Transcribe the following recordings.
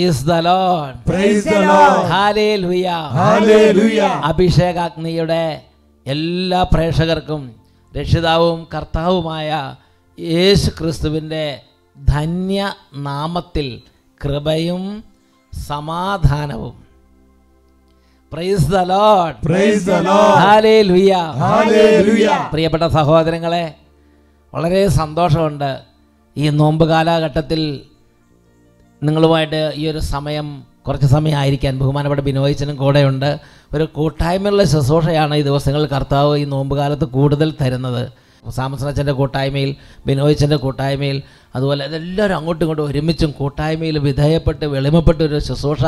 Praise the lord praise the lord hallelujah hallelujah അഭിഷേകാഗ്നിയുടെ എല്ലാ പ്രേക്ഷകർക്കും രക്ഷിതാവും കർത്താവുമായ യേശു ക്രിസ്തുവിന്റെ ധന്യ നാമത്തിൽ കൃപയും സമാധാനവും. Praise the lord praise the lord hallelujah hallelujah പ്രിയപ്പെട്ട സഹോദരങ്ങളെ വളരെ സന്തോഷമുണ്ട് ഈ നോമ്പ് കാലഘട്ടത്തിൽ നിങ്ങളുമായിട്ട് ഈ ഒരു സമയം കുറച്ച് സമയമായിരിക്കാൻ ബഹുമാനപ്പെട്ട ബിനോയിച്ചനും കൂടെയുണ്ട് ഒരു കൂട്ടായ്മയുള്ള ശുശ്രൂഷയാണ് ഈ ദിവസങ്ങൾ കർത്താവ് ഈ നോമ്പ് കാലത്ത് കൂടുതൽ തരുന്നത്. സാമസനച്ചന്റെ കൂട്ടായ്മയിൽ ബിനോയിച്ചന്റെ കൂട്ടായ്മയിൽ അതുപോലെ എല്ലാവരും അങ്ങോട്ടും ഇങ്ങോട്ടും ഒരുമിച്ചും കൂട്ടായ്മയിൽ വിധേയപ്പെട്ട് വെളിമപ്പെട്ട ഒരു ശുശ്രൂഷ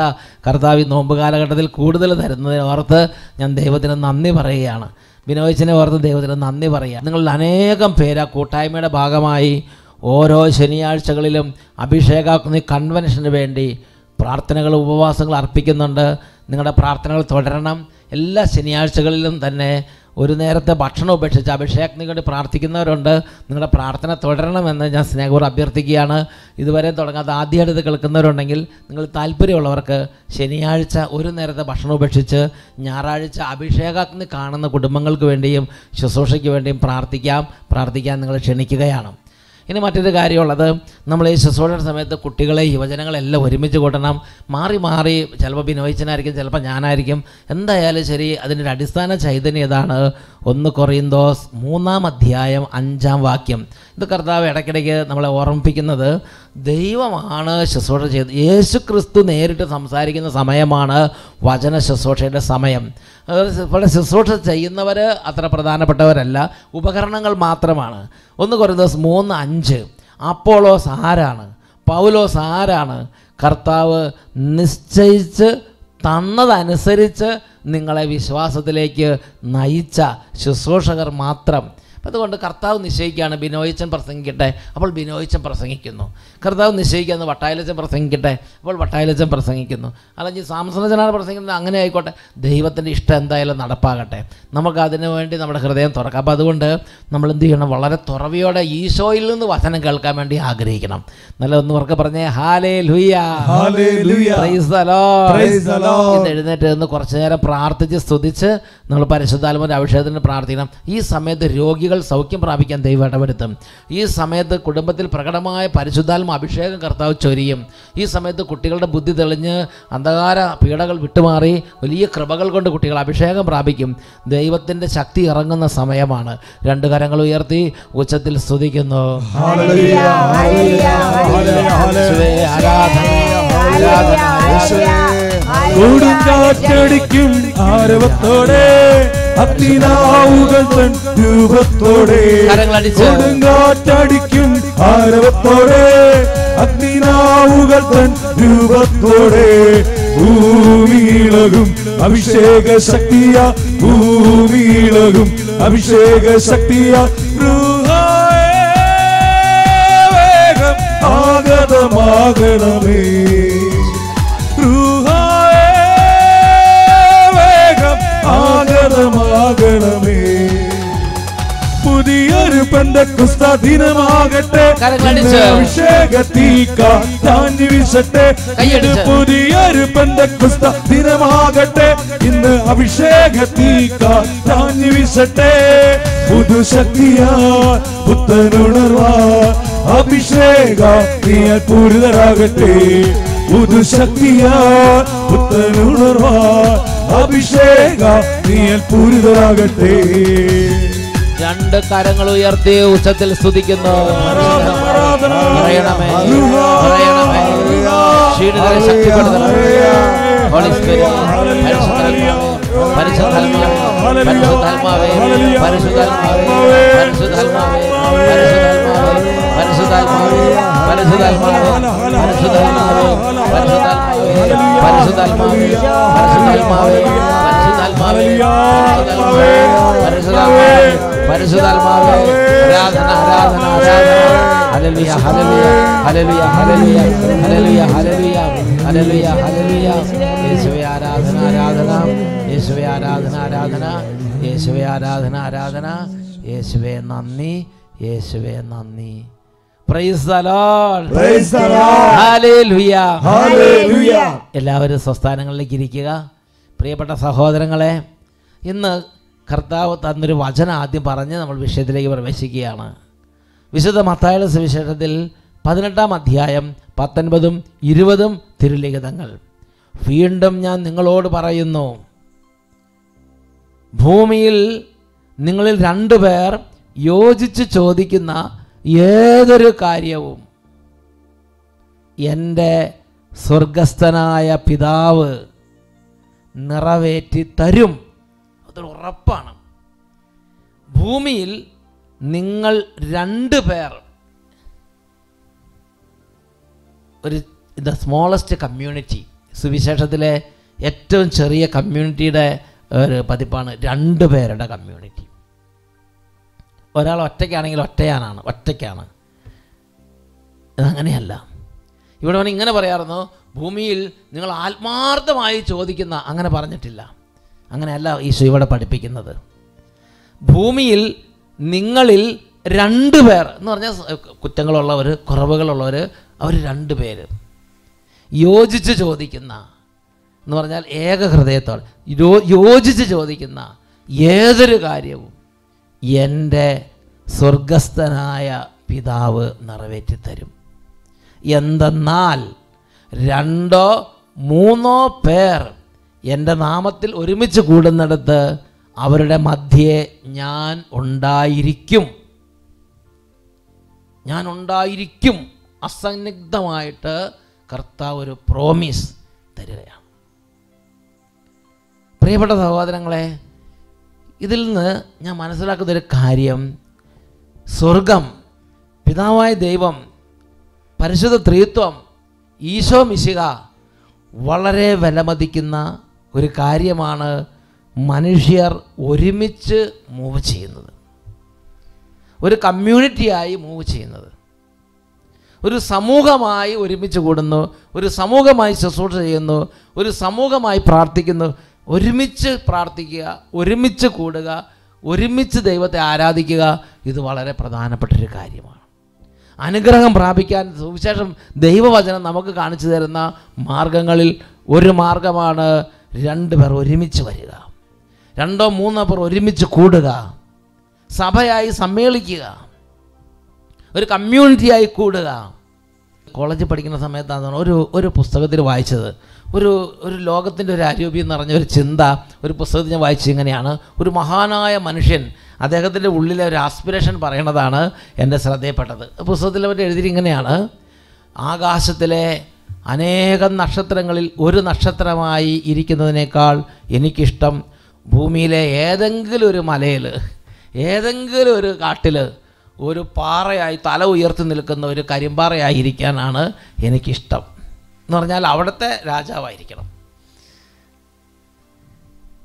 കർത്താവ് ഈ നോമ്പ് കാലഘട്ടത്തിൽ കൂടുതൽ തരുന്നതിന് ഓർത്ത് ഞാൻ ദൈവത്തിന് നന്ദി പറയുകയാണ്. ബിനോയിച്ചനെ ഓർത്ത് ദൈവത്തിന് നന്ദി പറയുക. നിങ്ങളിൽ അനേകം പേര് ആ കൂട്ടായ്മയുടെ ഭാഗമായി ഓരോ ശനിയാഴ്ചകളിലും അഭിഷേകാഗ്നി കൺവെൻഷന് വേണ്ടി പ്രാർത്ഥനകൾ ഉപവാസങ്ങൾ അർപ്പിക്കുന്നുണ്ട്. നിങ്ങളുടെ പ്രാർത്ഥനകൾ തുടരണം. എല്ലാ ശനിയാഴ്ചകളിലും തന്നെ ഒരു നേരത്തെ ഭക്ഷണം ഉപേക്ഷിച്ച് അഭിഷേകത്തിന് വേണ്ടി പ്രാർത്ഥിക്കുന്നവരുണ്ട്. നിങ്ങളുടെ പ്രാർത്ഥന തുടരണമെന്ന് ഞാൻ സ്നേഹപൂർവം അഭ്യർത്ഥിക്കുകയാണ്. ഇതുവരെ തുടങ്ങാത്ത ആദ്യമായിട്ട് ഇത് കേൾക്കുന്നവരുണ്ടെങ്കിൽ നിങ്ങൾ താല്പര്യമുള്ളവർക്ക് ശനിയാഴ്ച ഒരു നേരത്തെ ഭക്ഷണം ഉപേക്ഷിച്ച് ഞായറാഴ്ച അഭിഷേകാഗ്നി കാണുന്ന കുടുംബങ്ങൾക്ക് വേണ്ടിയും ശുശ്രൂഷയ്ക്ക് വേണ്ടിയും പ്രാർത്ഥിക്കാം. പ്രാർത്ഥിക്കാൻ നിങ്ങൾ ക്ഷണിക്കുകയാണ്. ഇനി മറ്റൊരു കാര്യമുള്ളത് നമ്മൾ ഈ ശുശ്രൂഷയുടെ സമയത്ത് കുട്ടികളെ യുവജനങ്ങളെല്ലാം ഒരുമിച്ച് കൂട്ടണം. മാറി മാറി ചിലപ്പോൾ ബിനോയിച്ചനായിരിക്കും ചിലപ്പോൾ ഞാനായിരിക്കും. എന്തായാലും ശരി അതിന്റെ അടിസ്ഥാന ചൈതന്യം ഇതാണ് ഒന്ന് കൊറിയന്തോസ് മൂന്നാം അധ്യായം അഞ്ചാം വാക്യം. ഇത് കർത്താവ് ഇടയ്ക്കിടയ്ക്ക് നമ്മളെ ഓർമ്മിപ്പിക്കുന്നത് ദൈവമാണ് ശുശ്രൂഷ ചെയ്ത് യേശു ക്രിസ്തു നേരിട്ട് സംസാരിക്കുന്ന സമയമാണ് വചന ശുശ്രൂഷയുടെ സമയം. ഇവിടെ ശുശ്രൂഷ ചെയ്യുന്നവർ അത്ര പ്രധാനപ്പെട്ടവരല്ല. ഉപകരണങ്ങൾ മാത്രമാണ്. ഒന്ന് കുറേ ദിവസം മൂന്ന് അഞ്ച്. അപ്പോളോസ് ആരാണ്? പൗലോസ് ആരാണ്? കർത്താവ് നിശ്ചയിച്ച് തന്നതനുസരിച്ച് നിങ്ങളെ വിശ്വാസത്തിലേക്ക് നയിച്ച ശുശ്രൂഷകർ മാത്രം. അതുകൊണ്ട് കർത്താവ് നിശ്ചയിക്കുകയാണ്. ബിനോയിച്ചൻ പ്രസംഗിക്കട്ടെ. അപ്പോൾ ബിനോയിച്ചൻ പ്രസംഗിക്കുന്നു. കർത്താവ് നിശ്ചയിക്കുകയെന്ന് വട്ടായലച്ചൻ പ്രസംഗിക്കട്ടെ? അപ്പോൾ വട്ടായലച്ചൻ പ്രസംഗിക്കുന്നു. അല്ലെങ്കിൽ സാംസനജനാണ് പ്രസംഗിക്കുന്നത്. അങ്ങനെ ആയിക്കോട്ടെ. ദൈവത്തിന്റെ ഇഷ്ടം എന്തായാലും നടപ്പാകട്ടെ. നമുക്ക് അതിനു വേണ്ടി നമ്മുടെ ഹൃദയം തുറക്കാം. അപ്പോൾ അതുകൊണ്ട് നമ്മൾ എന്ത് ചെയ്യണം? വളരെ തുറവിയോടെ ഈശോയിൽ നിന്ന് വചനം കേൾക്കാൻ വേണ്ടി ആഗ്രഹിക്കണം. നല്ല ഒന്ന് ഉറക്കെ പറഞ്ഞേ ഹാലേ ലുയ്യ. എഴുന്നേറ്റ് നിന്ന് കുറച്ചു നേരം പ്രാർത്ഥിച്ച് സ്തുതിച്ച് നമ്മൾ പരിശുദ്ധാത്മന്റെ അഭിഷേകത്തിന് പ്രാർത്ഥിക്കണം. ഈ സമയത്ത് രോഗികൾ സൗഖ്യം പ്രാപിക്കാൻ ദൈവം ഇടപെടുത്തും ഈ സമയത്ത് കുടുംബത്തിൽ പ്രകടമായ പരിശുദ്ധാത്മ അഭിഷേകം കർത്താവ് ചൊരിയും. ഈ സമയത്ത് കുട്ടികളുടെ ബുദ്ധി തെളിഞ്ഞ് അന്ധകാര പീഡകൾ വിട്ടുമാറി വലിയ കൃപകൾ കൊണ്ട് കുട്ടികൾ അഭിഷേകം പ്രാപിക്കും. ദൈവത്തിന്റെ ശക്തി ഇറങ്ങുന്ന സമയമാണ്. രണ്ട് കരങ്ങൾ ഉയർത്തി ഉച്ചത്തിൽ സ്തുതിക്കുന്നു. കൊടുങ്കാറ്റടിക്കും ആരവത്തോടെ. അഗ്നിനാവുകൾ രൂപത്തോടെ. കൊടുങ്കാറ്റടിക്കും ആരവത്തോടെ അഗ്നിനാവുകൾ തൻ രൂപത്തോടെ ഭൂമിയിളകും. അഭിഷേക ശക്തിയ ഭൂമിയിളകും അഭിഷേക ശക്തിയ ആഗതമാകണമേ. ദിനമാകട്ടെ. അഭിഷേകത്തിൽ താഞ്ഞു വീശട്ടെ. ഇത് പുതിയൊരു ബന്ധക്രിസ്ത ദിനമാകട്ടെ. ഇന്ന് അഭിഷേകത്തിൽ വീശട്ടെ. പുതുശക്തിയാ പുത്തനുണർവാ. അഭിഷേക നീയാൽ പൂരിതരാകട്ടെ. പുതുശക്തിയാ പുത്തനുണർവാ. അഭിഷേക നീയാൽ പൂരിതരാകട്ടെ. രണ്ട് കരങ്ങൾ ഉയർത്തി ഉച്ചത്തിൽ സ്തുതിക്കുന്നു. പറയണമേ. പറയണമേ. ക്ഷീണിതരെ ശക്തിപ്പെടുത്തണം. പരിശുദ്ധാത്മാവേ പരിശുദ്ധാത്മാവേ. പരിശുദ്ധാത്മാവേ പരിശുദ്ധാത്മാവേ പരിശുദ്ധാത്മാവേ പരിശുദ്ധാത്മാവേ പരിശുദ്ധാത്മാവേ പരിശുദ്ധാത്മാവേ പരിശുദ്ധാത്മാവേ പരിശുദ്ധാത്മാവേ പരിശുദ്ധാത്മാവേ പരിശുദ്ധാത്മാവേ പരിശുദ്ധാത്മാവേ പരിശുദ്ധാത്മാവേ ആരാധന ആരാധന ആരാധന hallelujah hallelujah hallelujah hallelujah hallelujah യേശുവേ ആരാധന ആരാധന യേശുവേ ആരാധന ആരാധന. യേശുവേ ആരാധന ആരാധന. യേശുവേ നന്ദി. യേശുവേ നന്ദി. എല്ലാവരും സ്വസ്ഥാനങ്ങളിലേക്ക് ഇരിക്കുക. പ്രിയപ്പെട്ട സഹോദരങ്ങളെ ഇന്ന് കർത്താവ് തന്നൊരു വചനം ആദ്യം പറഞ്ഞ് നമ്മൾ വിഷയത്തിലേക്ക് പ്രവേശിക്കുകയാണ്. വിശുദ്ധ മത്തായുടെ സുവിശേഷത്തിൽ പതിനെട്ടാം അധ്യായം പത്തൊൻപതും ഇരുപതും തിരുലിഖിതങ്ങൾ. വീണ്ടും ഞാൻ നിങ്ങളോട് പറയുന്നു ഭൂമിയിൽ നിങ്ങളിൽ രണ്ടുപേർ യോജിച്ച് ചോദിക്കുന്ന ഏതൊരു കാര്യവും എന്റെ സ്വർഗസ്ഥനായ പിതാവ് നിറവേറ്റി തരും. അതൊരു ഉറപ്പാണ്. ഭൂമിയിൽ നിങ്ങൾ രണ്ട് പേർ ഒരു ദ സ്മോളസ്റ്റ് കമ്മ്യൂണിറ്റി സുവിശേഷത്തിലെ ഏറ്റവും ചെറിയ കമ്മ്യൂണിറ്റിയുടെ ഒരു പതിപ്പാണ്. രണ്ട് പേരുടെ കമ്മ്യൂണിറ്റി ഒരാൾ ഒറ്റയ്ക്കാണെങ്കിൽ ഒറ്റയാനാണ് ഒറ്റയ്ക്കാണ്. അതങ്ങനെയല്ല. ഇവിടെ അവൻ ഇങ്ങനെ പറയാറുന്നു ഭൂമിയിൽ നിങ്ങൾ ആത്മാർത്ഥമായി ചോദിക്കുന്ന അങ്ങനെ പറഞ്ഞിട്ടില്ല. അങ്ങനെയല്ല ഈശോ ഇവിടെ പഠിപ്പിക്കുന്നത്. ഭൂമിയിൽ നിങ്ങളിൽ രണ്ട് പേർ എന്ന് പറഞ്ഞാൽ കുറ്റങ്ങളുള്ളവർ കുറവുകളുള്ളവർ അവർ രണ്ട് പേര്. യോജിച്ച് ചോദിക്കുന്ന എന്ന് പറഞ്ഞാൽ ഏക ഹൃദയത്തോടെ യോജിച്ച് ചോദിക്കുന്ന ഏതൊരു കാര്യവും എന്റെ സ്വർഗസ്ഥനായ പിതാവ് നിറവേറ്റി തരും എന്തെന്നാൽ രണ്ടോ മൂന്നോ പേർ എന്റെ നാമത്തിൽ ഒരുമിച്ച് കൂടുന്നിടത്ത് അവരുടെ മധ്യേ ഞാൻ ഉണ്ടായിരിക്കും. ഞാൻ ഉണ്ടായിരിക്കും. അസന്നിഗ്ധമായിട്ട് കർത്താവ് ഒരു പ്രോമിസ് തരികയാണ്. പ്രിയപ്പെട്ട സഹോദരങ്ങളെ ഇതിൽ നിന്ന് ഞാൻ മനസ്സിലാക്കുന്നൊരു കാര്യം. സ്വർഗം പിതാവായ ദൈവം പരിശുദ്ധ ത്രിത്വം ഈശോ മിശിക വളരെ വിലമതിക്കുന്ന ഒരു കാര്യമാണ് മനുഷ്യർ ഒരുമിച്ച് മൂവ് ചെയ്യുന്നത്. ഒരു കമ്മ്യൂണിറ്റിയായി മൂവ് ചെയ്യുന്നത്. ഒരു സമൂഹമായി ഒരുമിച്ച് കൂടുന്നു ഒരു സമൂഹമായി ശുശ്രൂഷ ചെയ്യുന്നു ഒരു സമൂഹമായി പ്രാർത്ഥിക്കുന്നു ഒരുമിച്ച് പ്രാർത്ഥിക്കുക ഒരുമിച്ച് കൂടുക ഒരുമിച്ച് ദൈവത്തെ ആരാധിക്കുക ഇത് വളരെ പ്രധാനപ്പെട്ടൊരു കാര്യമാണ്. അനുഗ്രഹം പ്രാപിക്കാൻ സുവിശേഷം ദൈവവചനം നമുക്ക് കാണിച്ചു തരുന്ന മാർഗങ്ങളിൽ ഒരു മാർഗമാണ് രണ്ട് പേർ ഒരുമിച്ച് വരിക. രണ്ടോ മൂന്നോ പേർ ഒരുമിച്ച് കൂടുക. സഭയായി സമ്മേളിക്കുക. ഒരു കമ്മ്യൂണിറ്റിയായി കൂടുക. കോളേജിൽ പഠിക്കുന്ന സമയത്താണ് ഒരു ഒരു പുസ്തകത്തിൽ വായിച്ചത്. ഒരു ഒരു ലോകത്തിന്റെ ഒരു അരൂപി എന്ന് പറഞ്ഞ ഒരു ചിന്ത ഒരു പുസ്തകത്തിൽ ഞാൻ വായിച്ചത് ഇങ്ങനെയാണ്. ഒരു മഹാനായ മനുഷ്യൻ അദ്ദേഹത്തിന്റെ ഉള്ളിലെ ഒരു ആസ്പിറേഷൻ പറയണതാണ് എന്റെ ശ്രദ്ധയപ്പെട്ടത് പുസ്തകത്തിൽ അവർ എഴുതി ഇങ്ങനെയാണ്. ആകാശത്തിലെ അനേകം നക്ഷത്രങ്ങളിൽ ഒരു നക്ഷത്രമായി ഇരിക്കുന്നതിനേക്കാൾ എനിക്കിഷ്ടം ഭൂമിയിലെ ഏതെങ്കിലും ഒരു മലയിൽ ഏതെങ്കിലും ഒരു കാട്ടിൽ ഒരു പാറയായി തല ഉയർത്തി നിൽക്കുന്ന ഒരു കരിമ്പാറയായിരിക്കാനാണ് എനിക്കിഷ്ടം. എന്ന് പറഞ്ഞാൽ അവിടുത്തെ രാജാവായിരിക്കണം.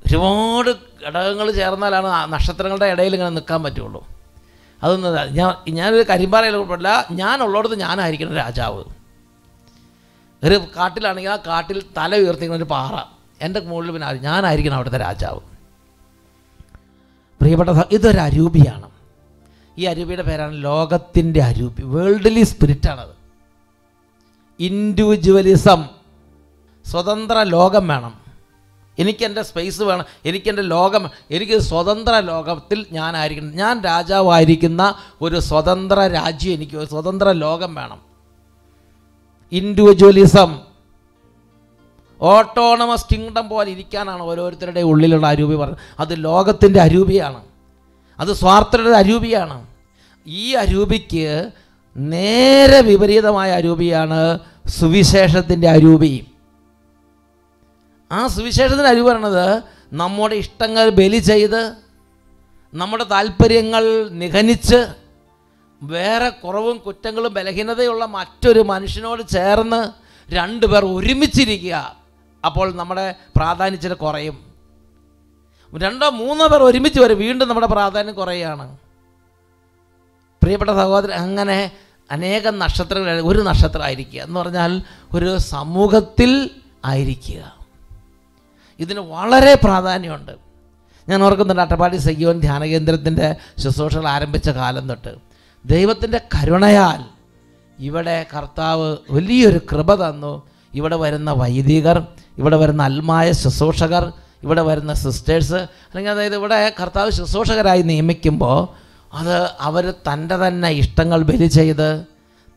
ഒരുപാട് ഘടകങ്ങൾ ചേർന്നാലാണ് നക്ഷത്രങ്ങളുടെ ഇടയിൽ ഇങ്ങനെ നിൽക്കാൻ പറ്റുള്ളൂ. അതൊന്നും. ഞാൻ ഞാനൊരു കരിമ്പാറയിൽ ഉൾപ്പെടില്ല. ഞാനുള്ളിടത്ത് ഞാനായിരിക്കണം രാജാവ്. ഒരു കാട്ടിലാണെങ്കിൽ ആ കാട്ടിൽ തല ഉയർത്തിക്കുന്ന ഒരു പാറ. എന്റെ മുകളിൽ പിന്നെ? ഞാനായിരിക്കണം അവിടുത്തെ രാജാവ്. പ്രിയപ്പെട്ട ഇതൊരു അരൂപിയാണ്. ഈ അരൂപിയുടെ പേരാണ് ലോകത്തിന്റെ അരൂപി വേൾഡ്ലി സ്പിരിറ്റാണത് ഇൻഡിവിജ്വലിസം സ്വതന്ത്ര ലോകം വേണം. എനിക്കെന്റെ സ്പേസ് വേണം. എനിക്കെന്റെ ലോകം എനിക്ക് സ്വതന്ത്ര ലോകത്തിൽ ഞാനായിരിക്കണം. ഞാൻ രാജാവായിരിക്കുന്ന ഒരു സ്വതന്ത്ര രാജ്യം എനിക്ക് ഒരു സ്വതന്ത്ര ലോകം വേണം. ഇൻഡിവിജ്വലിസം ഓട്ടോണമസ് കിങ്ഡം പോലെ ഇരിക്കാനാണ് ഓരോരുത്തരുടെ ഉള്ളിലുള്ള അരൂപി പറഞ്ഞത്. അത് ലോകത്തിന്റെ അരൂപിയാണ് അത് സ്വാർത്ഥരുടെ അരൂപിയാണ് ഈ അരൂപിക്ക് നേരെ വിപരീതമായ അരൂപിയാണ് സുവിശേഷത്തിന്റെ അരൂപി. ആ സുവിശേഷത്തിന്റെ അരൂപി പറയണത് നമ്മുടെ ഇഷ്ടങ്ങൾ ബലി ചെയ്ത് നമ്മുടെ താല്പര്യങ്ങൾ നിഘനിച്ച് വേറെ കുറവും കുറ്റങ്ങളും ബലഹീനതയുള്ള മറ്റൊരു മനുഷ്യനോട് ചേർന്ന് രണ്ടുപേർ ഒരുമിച്ചിരിക്കുക അപ്പോൾ നമ്മുടെ പ്രാധാന്യത്തിന് കുറയും. രണ്ടോ മൂന്നോ പേർ ഒരുമിച്ച് വരും വീണ്ടും നമ്മുടെ പ്രാധാന്യം കുറയുകയാണ്. പ്രിയപ്പെട്ട സഹോദരൻ അങ്ങനെ അനേകം നക്ഷത്രങ്ങൾ ഒരു നക്ഷത്രമായിരിക്കുക. എന്ന് പറഞ്ഞാൽ ഒരു സമൂഹത്തിൽ ആയിരിക്കുക. ഇതിന് വളരെ പ്രാധാന്യമുണ്ട്. ഞാൻ ഓർക്കുന്നുണ്ട് അട്ടപ്പാടി സയ്യോൻ ധ്യാനകേന്ദ്രത്തിന്റെ ശുശ്രൂഷകൾ ആരംഭിച്ച കാലം തൊട്ട്. ദൈവത്തിന്റെ കരുണയാൽ ഇവിടെ കർത്താവ് വലിയൊരു കൃപ തന്നു. ഇവിടെ വരുന്ന വൈദികർ ഇവിടെ വരുന്ന അൽമായ ശുശ്രൂഷകർ ഇവിടെ വരുന്ന സിസ്റ്റേഴ്സ് അല്ലെങ്കിൽ അതായത് ഇവിടെ കർത്താവ് ശുശ്രൂഷകരായി നിയമിക്കുമ്പോൾ അത് അവർ തന്റെ തന്നെ ഇഷ്ടങ്ങൾ ബലി ചെയ്ത്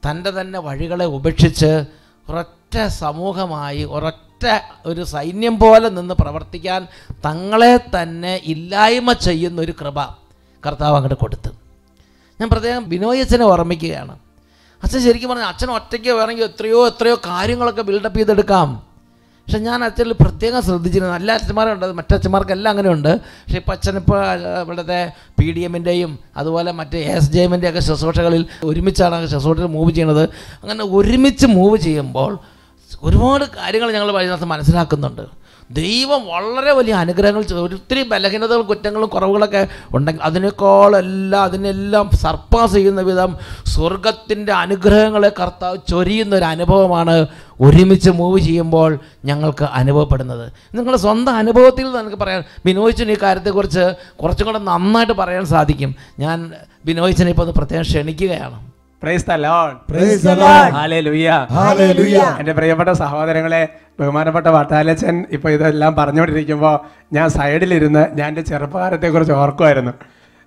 തന്റെ തന്നെ വഴികളെ ഉപേക്ഷിച്ച് ഒരൊറ്റ സമൂഹമായി ഒരൊറ്റ ഒരു സൈന്യം പോലെ നിന്ന് പ്രവർത്തിക്കാൻ തങ്ങളെ തന്നെ ഇല്ലായ്മ ചെയ്യുന്ന ഒരു കൃപ കർത്താവ് അങ്ങോട്ട് കൊടുത്തു. ഞാൻ പ്രത്യേകം ബിനോയ് അച്ഛനെ ഓർമ്മിക്കുകയാണ്. അച്ഛൻ ശരിക്കും പറഞ്ഞാൽ അച്ഛൻ ഒറ്റയ്ക്ക് വേണമെങ്കിൽ എത്രയോ എത്രയോ കാര്യങ്ങളൊക്കെ ബിൽഡപ്പ് ചെയ്തെടുക്കാം. പക്ഷെ ഞാൻ അച്ഛനിൽ പ്രത്യേകം ശ്രദ്ധിച്ചിരുന്നു നല്ല അച്ഛന്മാരുണ്ട് മറ്റച്ഛന്മാർക്കെല്ലാം അങ്ങനെയുണ്ട്. പക്ഷേ ഇപ്പം അച്ഛനിപ്പോൾ ഇവിടുത്തെ പി ഡി എമ്മിന്റെയും അതുപോലെ മറ്റ് എസ് ജെ എമ്മിന്റെ ഒക്കെ ശുശ്രൂഷകളിൽ ഒരുമിച്ചാണ് ശുശ്രൂഷകൾ മൂവ് ചെയ്യുന്നത്. അങ്ങനെ ഒരുമിച്ച് മൂവ് ചെയ്യുമ്പോൾ ഒരുപാട് കാര്യങ്ങൾ ഞങ്ങൾ അതിനകത്ത് മനസ്സിലാക്കുന്നുണ്ട്. ദൈവം വളരെ വലിയ അനുഗ്രഹങ്ങൾ. ഒത്തിരി ബലഹീനതകളും കുറ്റങ്ങളും കുറവുകളൊക്കെ ഉണ്ടെങ്കിൽ അതിനേക്കാളെല്ലാം അതിനെല്ലാം സർപ്പാസ് ചെയ്യുന്ന വിധം സ്വർഗത്തിന്റെ അനുഗ്രഹങ്ങളെ കർത്താവ് ചൊരിയുന്ന ഒരു അനുഭവമാണ് ഒരുമിച്ച് മൂവ് ചെയ്യുമ്പോൾ ഞങ്ങൾക്ക് അനുഭവപ്പെടുന്നത്. നിങ്ങളുടെ സ്വന്തം അനുഭവത്തിൽ നിന്ന് എനിക്ക് പറയാൻ ബിനോയിച്ചിന് ഈ കാര്യത്തെക്കുറിച്ച് കുറച്ചും കൂടെ നന്നായിട്ട് പറയാൻ സാധിക്കും. ഞാൻ ബിനോയിച്ചിനെ ഇപ്പോൾ ഒന്ന് പ്രത്യേകം ക്ഷണിക്കുകയാണ്. എന്റെ പ്രിയപ്പെട്ട സഹോദരങ്ങളെ ബഹുമാനപ്പെട്ട വട്ടാലച്ചൻ ഇപ്പൊ ഇതെല്ലാം പറഞ്ഞുകൊണ്ടിരിക്കുമ്പോൾ ഞാൻ സൈഡിലിരുന്ന് ഞാൻ എന്റെ ചെറുപ്പകാലത്തെ കുറിച്ച് ഓർക്കുമായിരുന്നു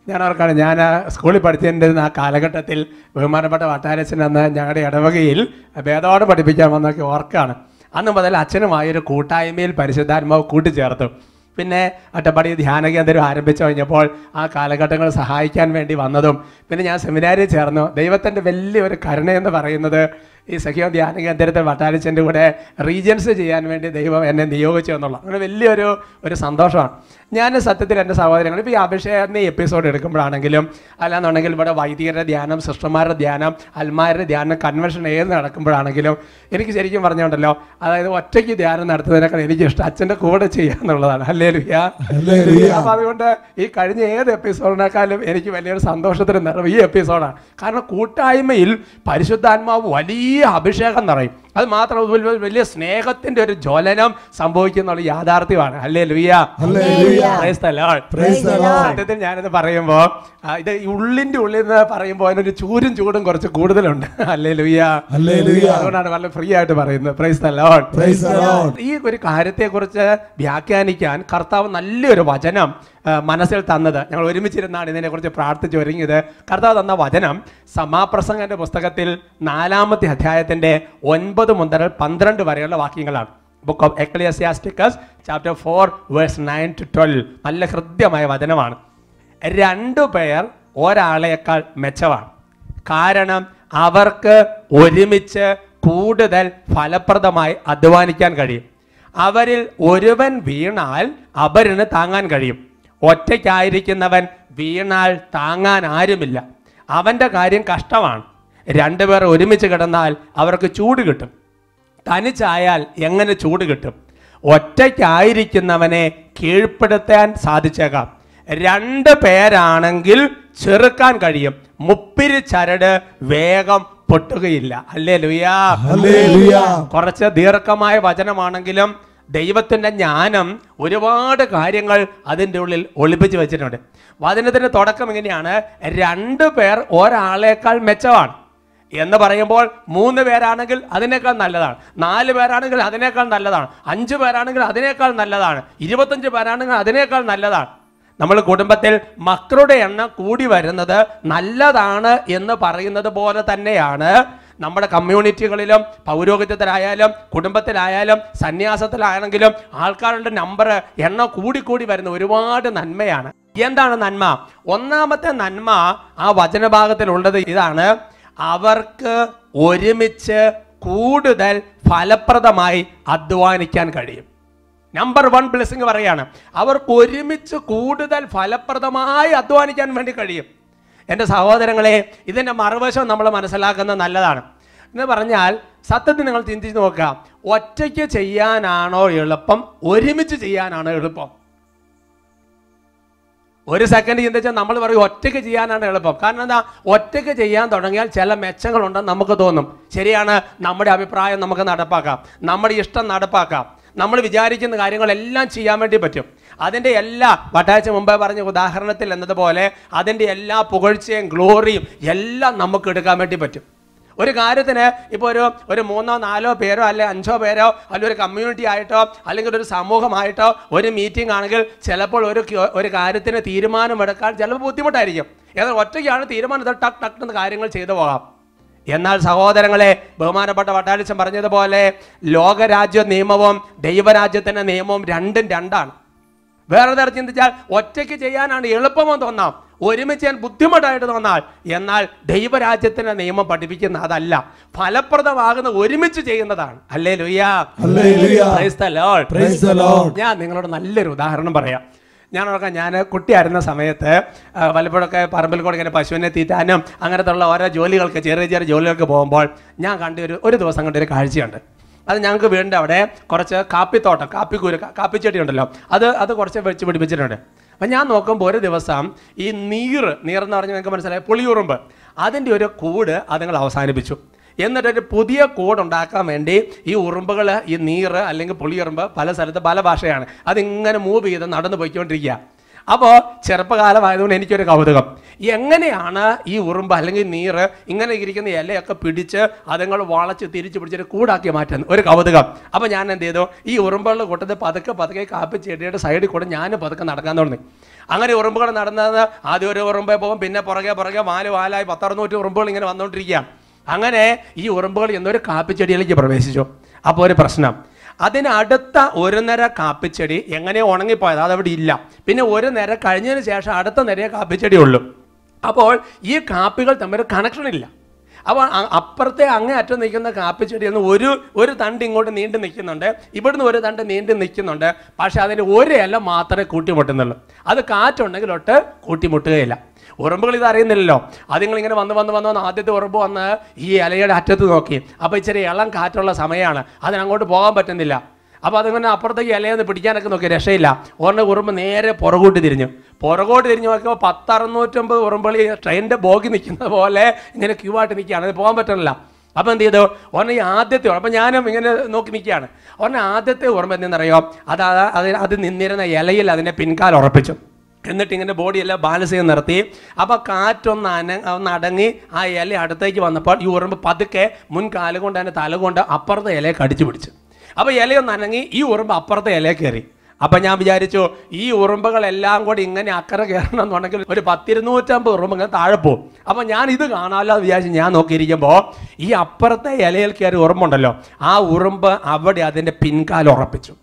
ഞാൻ ഓർക്കാണ് ഞാൻ സ്കൂളിൽ പഠിച്ചിരുന്ന ആ കാലഘട്ടത്തിൽ ബഹുമാനപ്പെട്ട വട്ടാലച്ചൻ അന്ന് ഞങ്ങളുടെ ഇടവകയിൽ ഭേദപാഠം പഠിപ്പിക്കാൻ വന്നൊക്കെ ഓർക്കാണ്. അന്ന് മുതൽ അച്ഛനുമായൊരു കൂട്ടായ്മയിൽ പരിശുദ്ധാത്മാവ് കൂട്ടിച്ചേർത്തു. പിന്നെ അട്ടപ്പാടി ധ്യാന കേന്ദ്രം ആരംഭിച്ചു കഴിഞ്ഞപ്പോൾ ആ കാലഘട്ടങ്ങൾ സഹായിക്കാൻ വേണ്ടി വന്നതും. പിന്നെ ഞാൻ സെമിനാരിൽ ചേർന്നു. ദൈവത്തിന്റെ വലിയൊരു കരുണയെന്ന് പറയുന്നത് ഈ സഖ്യം ധ്യാന കേന്ദ്രത്തെ വട്ടാലിച്ചന്റെ കൂടെ റീജൻസ് ചെയ്യാൻ വേണ്ടി ദൈവം എന്നെ നിയോഗിച്ചു എന്നുള്ള അങ്ങനെ വലിയൊരു ഒരു സന്തോഷമാണ്. ഞാൻ സത്യത്തിൽ എന്റെ സഹോദരങ്ങൾ ഇപ്പോൾ ഈ അഭിഷേകത്തിന്റെ എപ്പിസോഡ് എടുക്കുമ്പോഴാണെങ്കിലും അല്ലാന്നുണ്ടെങ്കിൽ ഇവിടെ വൈദികരുടെ ധ്യാനം സിസ്റ്റർമാരുടെ ധ്യാനം അൽമാരുടെ ധ്യാനം കൺവെൻഷൻ ഏത് നടക്കുമ്പോഴാണെങ്കിലും എനിക്ക് ശരിക്കും പറഞ്ഞുകൊണ്ടല്ലോ അതായത് ഒറ്റയ്ക്ക് ധ്യാനം നടത്തുന്നതിനേക്കാൾ എനിക്ക് ഇഷ്ടം അച്ഛന്റെ കൂടെ ചെയ്യുക എന്നുള്ളതാണ്. അല്ലേ ലുഹ്യ അപ്പം അതുകൊണ്ട് ഈ കഴിഞ്ഞ ഏത് എപ്പിസോഡിനേക്കാളും എനിക്ക് വലിയൊരു സന്തോഷത്തിന് നിറവ് ഈ എപ്പിസോഡാണ് കാരണം കൂട്ടായ്മയിൽ പരിശുദ്ധാത്മാവ് വലിയ അഭിഷേകം നിറയും അത് മാത്രം വലിയ- സ്നേഹത്തിന്റെ ഒരു ജ്വലനം സംഭവിക്കുന്ന യാഥാർത്ഥ്യമാണ് അല്ലേ ലുയ്യ Hallelujah. Praise the Lord. Praise the Lord. സത്യത്തിൽ ഞാനിത് പറയുമ്പോൾ ഇത് ഉള്ളിന്റെ ഉള്ളിൽ നിന്ന് പറയുമ്പോൾ അതിനൊരു ചൂരും ചൂടും കുറച്ച് കൂടുതലുണ്ട് അല്ലേ ലുയ്യ. അതുകൊണ്ടാണ് വളരെ ഫ്രീ ആയിട്ട് പറയുന്നത് പ്രൈസ്. ഈ ഒരു കാര്യത്തെ കുറിച്ച് വ്യാഖ്യാനിക്കാൻ കർത്താവ് നല്ലൊരു വചനം മനസ്സിൽ തന്നത് ഞങ്ങൾ ഒരുമിച്ചിരുന്നാണ് ഇതിനെക്കുറിച്ച് പ്രാർത്ഥിച്ച് ഒരുങ്ങിയത് കർത്താവ് തന്ന വചനം സമാപ്രസംഗന്റെ പുസ്തകത്തിൽ നാലാമത്തെ അധ്യായത്തിന്റെ ഒൻപത് മുതൽ പന്ത്രണ്ട് വരെയുള്ള വാക്യങ്ങളാണ്. Book of Ecclesiasticus chapter four verse nine to twelve നല്ല ഹൃദ്യമായ വചനമാണ്. രണ്ടു പേർ ഒരാളേക്കാൾ മെച്ചമാണ് കാരണം അവർക്ക് ഒരുമിച്ച് കൂടുതൽ ഫലപ്രദമായി അധ്വാനിക്കാൻ കഴിയും. അവരിൽ ഒരുവൻ വീണാൽ അവരിന് താങ്ങാൻ കഴിയും. ഒറ്റയ്ക്കായിരിക്കുന്നവൻ വീണാൽ താങ്ങാൻ ആരുമില്ല. അവന്റെ കാര്യം കഷ്ടമാണ്. രണ്ടുപേർ ഒരുമിച്ച് കിടന്നാൽ അവർക്ക് ചൂട് കിട്ടും. തനിച്ചായാൽ എങ്ങനെ ചൂട് കിട്ടും? ഒറ്റയ്ക്കായിരിക്കുന്നവനെ കീഴ്പ്പെടുത്താൻ സാധിച്ചേക്കാം. രണ്ട് പേരാണെങ്കിൽ ചെറുക്കാൻ കഴിയും. മുപ്പിരി ചരട് വേഗം പൊട്ടുകയില്ല. അല്ലേ ലുയാ. കുറച്ച് ദീർഘമായ വചനമാണെങ്കിലും ദൈവത്തിന്റെ ജ്ഞാനം ഒരുപാട് കാര്യങ്ങൾ അതിന്റെ ഉള്ളിൽ ഒളിപ്പിച്ച് വെച്ചിട്ടുണ്ട്. വചനത്തിന്റെ തുടക്കം ഇങ്ങനെയാണ്. രണ്ട് പേർ ഒരാളേക്കാൾ മെച്ചമാണ് എന്ന് പറയുമ്പോൾ മൂന്ന് പേരാണെങ്കിൽ അതിനേക്കാൾ നല്ലതാണ്. നാല് പേരാണെങ്കിൽ അതിനേക്കാൾ നല്ലതാണ്. അഞ്ച് പേരാണെങ്കിൽ അതിനേക്കാൾ നല്ലതാണ്. ഇരുപത്തഞ്ച് പേരാണെങ്കിൽ അതിനേക്കാൾ നല്ലതാണ്. നമ്മൾ കുടുംബത്തിൽ മക്കളുടെ എണ്ണം കൂടി വരുന്നത് നല്ലതാണ് എന്ന് പറയുന്നത് പോലെ തന്നെയാണ്. നമ്മുടെ കമ്മ്യൂണിറ്റികളിലും പൗരോഹിത്യത്തിലായാലും കുടുംബത്തിലായാലും സന്യാസത്തിലാണെങ്കിലും ആൾക്കാരുടെ നമ്പർ എണ്ണം കൂടിക്കൂടി വരുന്ന ഒരുപാട് നന്മയാണ്. എന്താണ് നന്മ? ഒന്നാമത്തെ നന്മ ആ വചനഭാഗത്തിലുള്ളത് ഇതാണ്. അവർക്ക് ഒരുമിച്ച് കൂടുതൽ ഫലപ്രദമായി അധ്വാനിക്കാൻ കഴിയും. നമ്പർ വൺ ബ്ലെസ്സിങ് പറയാണ്. അവർക്ക് ഒരുമിച്ച് കൂടുതൽ ഫലപ്രദമായി അധ്വാനിക്കാൻ വേണ്ടി കഴിയും. എന്റെ സഹോദരങ്ങളെ ഇതിന്റെ മറുവശം നമ്മൾ മനസ്സിലാക്കുന്നത് നല്ലതാണ്. എന്ന് പറഞ്ഞാൽ സത്യത്തിൽ നിങ്ങൾ ചിന്തിച്ച് നോക്കുക. ഒറ്റയ്ക്ക് ചെയ്യാനാണോ എളുപ്പം? ഒരുമിച്ച് ചെയ്യാനാണോ എളുപ്പം? ഒരു സെക്കൻഡ് ചിന്തിച്ചാൽ നമ്മൾ പറയും ഒറ്റയ്ക്ക് ചെയ്യാനാണ് എളുപ്പം. കാരണം എന്താ? ഒറ്റയ്ക്ക് ചെയ്യാൻ തുടങ്ങിയാൽ ചില മെച്ചങ്ങളുണ്ടെന്ന് നമുക്ക് തോന്നും. ശരിയാണ് നമ്മുടെ അഭിപ്രായം നമുക്ക് നടപ്പാക്കാം. നമ്മുടെ ഇഷ്ടം നടപ്പാക്കാം. നമ്മൾ വിചാരിക്കുന്ന കാര്യങ്ങളെല്ലാം ചെയ്യാൻ വേണ്ടി പറ്റും. അതിന്റെ എല്ലാ വട്ടാഴ്ച മുമ്പേ പറഞ്ഞ ഉദാഹരണത്തിൽ എന്നതുപോലെ അതിന്റെ എല്ലാ പുകഴ്ചയും ഗ്ലോറിയും എല്ലാം നമുക്ക് എടുക്കാൻ വേണ്ടി പറ്റും. ഒരു കാര്യത്തിന് ഇപ്പോൾ ഒരു ഒരു മൂന്നോ നാലോ പേരോ അല്ലെ അഞ്ചോ പേരോ അല്ലെങ്കിൽ ഒരു കമ്മ്യൂണിറ്റി ആയിട്ടോ അല്ലെങ്കിൽ ഒരു സമൂഹമായിട്ടോ ഒരു മീറ്റിംഗ് ആണെങ്കിൽ ചിലപ്പോൾ ഒരു ഒരു കാര്യത്തിന് തീരുമാനമെടുക്കാൻ ചിലപ്പോൾ ബുദ്ധിമുട്ടായിരിക്കും. എന്നാൽ ഒറ്റയ്ക്കാണ് തീരുമാനം ടക്ക് ടക്ക് എന്ന് കാര്യങ്ങൾ ചെയ്തു പോകാം. എന്നാൽ സഹോദരങ്ങളെ ബഹുമാനപ്പെട്ട വട്ടാലിച്ചൻ പറഞ്ഞതുപോലെ ലോകരാജ്യ നിയമവും ദൈവരാജ്യത്തിന്റെ നിയമവും രണ്ടും രണ്ടാണ്. വേറെ തരം ചിന്തിച്ചാൽ ഒറ്റയ്ക്ക് ചെയ്യാനാണ് എളുപ്പമെന്ന് തോന്നാം. ഒരുമിച്ച് ഞാൻ ബുദ്ധിമുട്ടായിട്ട് തോന്നാൽ എന്നാൽ ദൈവരാജ്യത്തിന്റെ നിയമം പഠിപ്പിക്കുന്ന അതല്ല. ഫലപ്രദമാകുന്ന ഒരുമിച്ച് ചെയ്യുന്നതാണ്. അല്ലേ ലുയ്യ ഞാൻ നിങ്ങളോട് നല്ലൊരു ഉദാഹരണം പറയാം. ഞാൻ ഓർക്കാം ഞാൻ കുട്ടിയായിരുന്ന സമയത്ത് വല്ലപ്പോഴൊക്കെ പറമ്പിൽ കൂടെ ഇങ്ങനെ പശുവിനെ തീറ്റാനും അങ്ങനത്തെ ഉള്ള ഓരോ ജോലികൾക്ക് ചെറിയ ചെറിയ ജോലികൾക്ക് പോകുമ്പോൾ ഞാൻ കണ്ട ഒരു ഒരു ദിവസം കണ്ട ഒരു കാഴ്ചയുണ്ട്. അത് ഞങ്ങൾക്ക് വീടിന്റെ അവിടെ കുറച്ച് കാപ്പിത്തോട്ടം കാപ്പിക്കൂര് കാപ്പിച്ചെടി ഉണ്ടല്ലോ. അത് അത് കുറച്ച് വെച്ച് പിടിപ്പിച്ചിട്ടുണ്ട്. അപ്പം ഞാൻ നോക്കുമ്പോൾ ഒരു ദിവസം ഈ നീറ് എന്ന് പറഞ്ഞാൽ നിങ്ങൾക്ക് മനസ്സിലായി? പുളിയുറുമ്പ്. അതിന്റെ ഒരു കൂട് അതുങ്ങൾ അവസാനിപ്പിച്ചു. എന്നിട്ടൊരു പുതിയ കോഡ് ഉണ്ടാക്കാൻ വേണ്ടി ഈ ഉറുമ്പുകൾ ഈ നീറ് അല്ലെങ്കിൽ പുളിയുറുമ്പ് പല സ്ഥലത്ത് പല ഭാഷയാണ്. അതിങ്ങനെ മൂവ് ചെയ്ത് നടന്നു പോയിക്കൊണ്ടിരിക്കുക അപ്പോൾ ചെറുപ്പകാലമായതുകൊണ്ട് എനിക്കൊരു കൗതുകം. എങ്ങനെയാണ് ഈ ഉറുമ്പ് അല്ലെങ്കിൽ നീറ് ഇങ്ങനെ ഇരിക്കുന്ന ഇലയൊക്കെ പിടിച്ച് അതുങ്ങൾ വളച്ച് തിരിച്ച് പിടിച്ചിട്ട് കൂടാക്കി മാറ്റുന്നത്? ഒരു കൗതുകം. അപ്പോൾ ഞാൻ എന്ത് ചെയ്തു? ഈ ഉറുമ്പുകളുടെ കൂട്ടത്തിൽ പതുക്കെ പതുക്കെ കാപ്പി ചെടിയുടെ സൈഡിൽ കൂടെ ഞാൻ പതുക്കെ നടക്കാൻ തുടങ്ങി. അങ്ങനെ ഉറുമ്പുകൾ നടന്നത് ആദ്യം ഒരു ഉറുമ്പേ പോകും പിന്നെ പുറകെ പുറകെ വാൽ വാലായി പത്തറുന്നൂറ്റി ഉറുമ്പുകൾ ഇങ്ങനെ വന്നുകൊണ്ടിരിക്കുകയാണ്. അങ്ങനെ ഈ ഉറുമ്പുകൾ എന്നൊരു കാപ്പിച്ചെടിയിലേക്ക് പ്രവേശിച്ചു. അപ്പോൾ ഒരു പ്രശ്നം. അതിനടുത്ത ഒരു നിര കാപ്പിച്ചെടി എങ്ങനെ ഉണങ്ങിപ്പോയത് അതവിടെ ഇല്ല. പിന്നെ ഒരു നിര കഴിഞ്ഞതിന് ശേഷം അടുത്ത നിരയെ കാപ്പിച്ചെടി ഉള്ളൂ. അപ്പോൾ ഈ കാപ്പികൾ തമ്മിൽ കണക്ഷൻ ഇല്ല. അപ്പോൾ അപ്പുറത്തെ അങ്ങേ അറ്റം നിൽക്കുന്ന കാപ്പിച്ചെടി ഒന്ന് ഒരു ഒരു തണ്ട് ഇങ്ങോട്ട് നീണ്ടു നിൽക്കുന്നുണ്ട്. ഇവിടുന്ന് ഒരു തണ്ട് നീണ്ടു നിൽക്കുന്നുണ്ട്. പക്ഷേ അതിന് ഒരു ഇല മാത്രമേ കൂട്ടിമുട്ടുന്നുള്ളൂ. അത് കാറ്റുണ്ടെങ്കിൽ ഒട്ട് കൂട്ടിമുട്ടുകയില്ല. ഉറുമ്പുകൾ ഇത് അറിയുന്നില്ലല്ലോ അതുങ്ങൾ ഇങ്ങനെ വന്ന് വന്ന് വന്ന് വന്ന് ആദ്യത്തെ ഉറുമ്പ് വന്ന് ഈ ഇലയുടെ അറ്റത്ത് നോക്കി. അപ്പോൾ ഇച്ചിരി ഇളം കാറ്റുള്ള സമയമാണ്. അതിനങ്ങോട്ട് പോകാൻ പറ്റുന്നില്ല. അപ്പോൾ അതിങ്ങനെ അപ്പുറത്തേക്ക് ഇലയൊന്ന് പിടിക്കാനൊക്കെ നോക്കി. രക്ഷയില്ല. ഒരെണ്ണം ഉറുമ്പ് നേരെ പുറകോട്ട് തിരിഞ്ഞു. പുറകോട്ട് തിരിഞ്ഞു നോക്കിയപ്പോൾ പത്തറുന്നൂറ്റമ്പത് ഉറുമ്പുകൾ ഈ ട്രെയിനിന്റെ ബോഗി നിൽക്കുന്ന പോലെ ഇങ്ങനെ ക്യൂ ആയിട്ട് നിൽക്കുകയാണ്. അത് പോകാൻ പറ്റണില്ല. അപ്പോൾ എന്ത് ചെയ്തു? ഒരെണ്ണം ഈ ആദ്യത്തെ അപ്പം ഞാനും ഇങ്ങനെ നോക്കി നിൽക്കുകയാണ്. ഒരെണ്ണം ആദ്യത്തെ ഉറമ്പ് എന്തെന്നറിയോ? അത് അത് അത് നിന്നിരുന്ന ഇലയിൽ അതിനെ പിൻകാൽ ഉറപ്പിച്ചു. എന്നിട്ട് ഇങ്ങനെ ബോഡിയെല്ലാം ബാലൻസ് ചെയ്ത് നിർത്തി അപ്പോൾ കാറ്റൊന്ന് അന ഒന്ന് അടങ്ങി ആ ഇല അടുത്തേക്ക് വന്നപ്പോൾ ഈ ഉറുമ്പ് പതുക്കെ മുൻകാലുകൊണ്ട് കൊണ്ട് തന്നെ തല കൊണ്ട് അപ്പുറത്തെ ഇലയെ കടിച്ചു പിടിച്ചു. അപ്പോൾ ഇലയൊന്ന് അനങ്ങി ഈ ഉറുമ്പ് അപ്പുറത്തെ ഇലയെ കയറി. അപ്പം ഞാൻ വിചാരിച്ചു ഈ ഉറുമ്പുകളെല്ലാം കൂടി ഇങ്ങനെ അക്കരെ കയറണം എന്നുണ്ടെങ്കിൽ ഒരു പത്തിരുന്നൂറ്റമ്പത് ഉറുമ്പ് ഇങ്ങനെ താഴെ പോകും അപ്പം ഞാൻ ഇത് കാണാമല്ലോ എന്ന് വിചാരിച്ച് ഞാൻ നോക്കിയിരിക്കുമ്പോൾ ഈ അപ്പുറത്തെ ഇലയിൽ കയറി ഉറുമ്പുണ്ടല്ലോ. ആ ഉറുമ്പ് അവിടെ അതിന്റെ പിൻകാലം ഉറപ്പിച്ചു.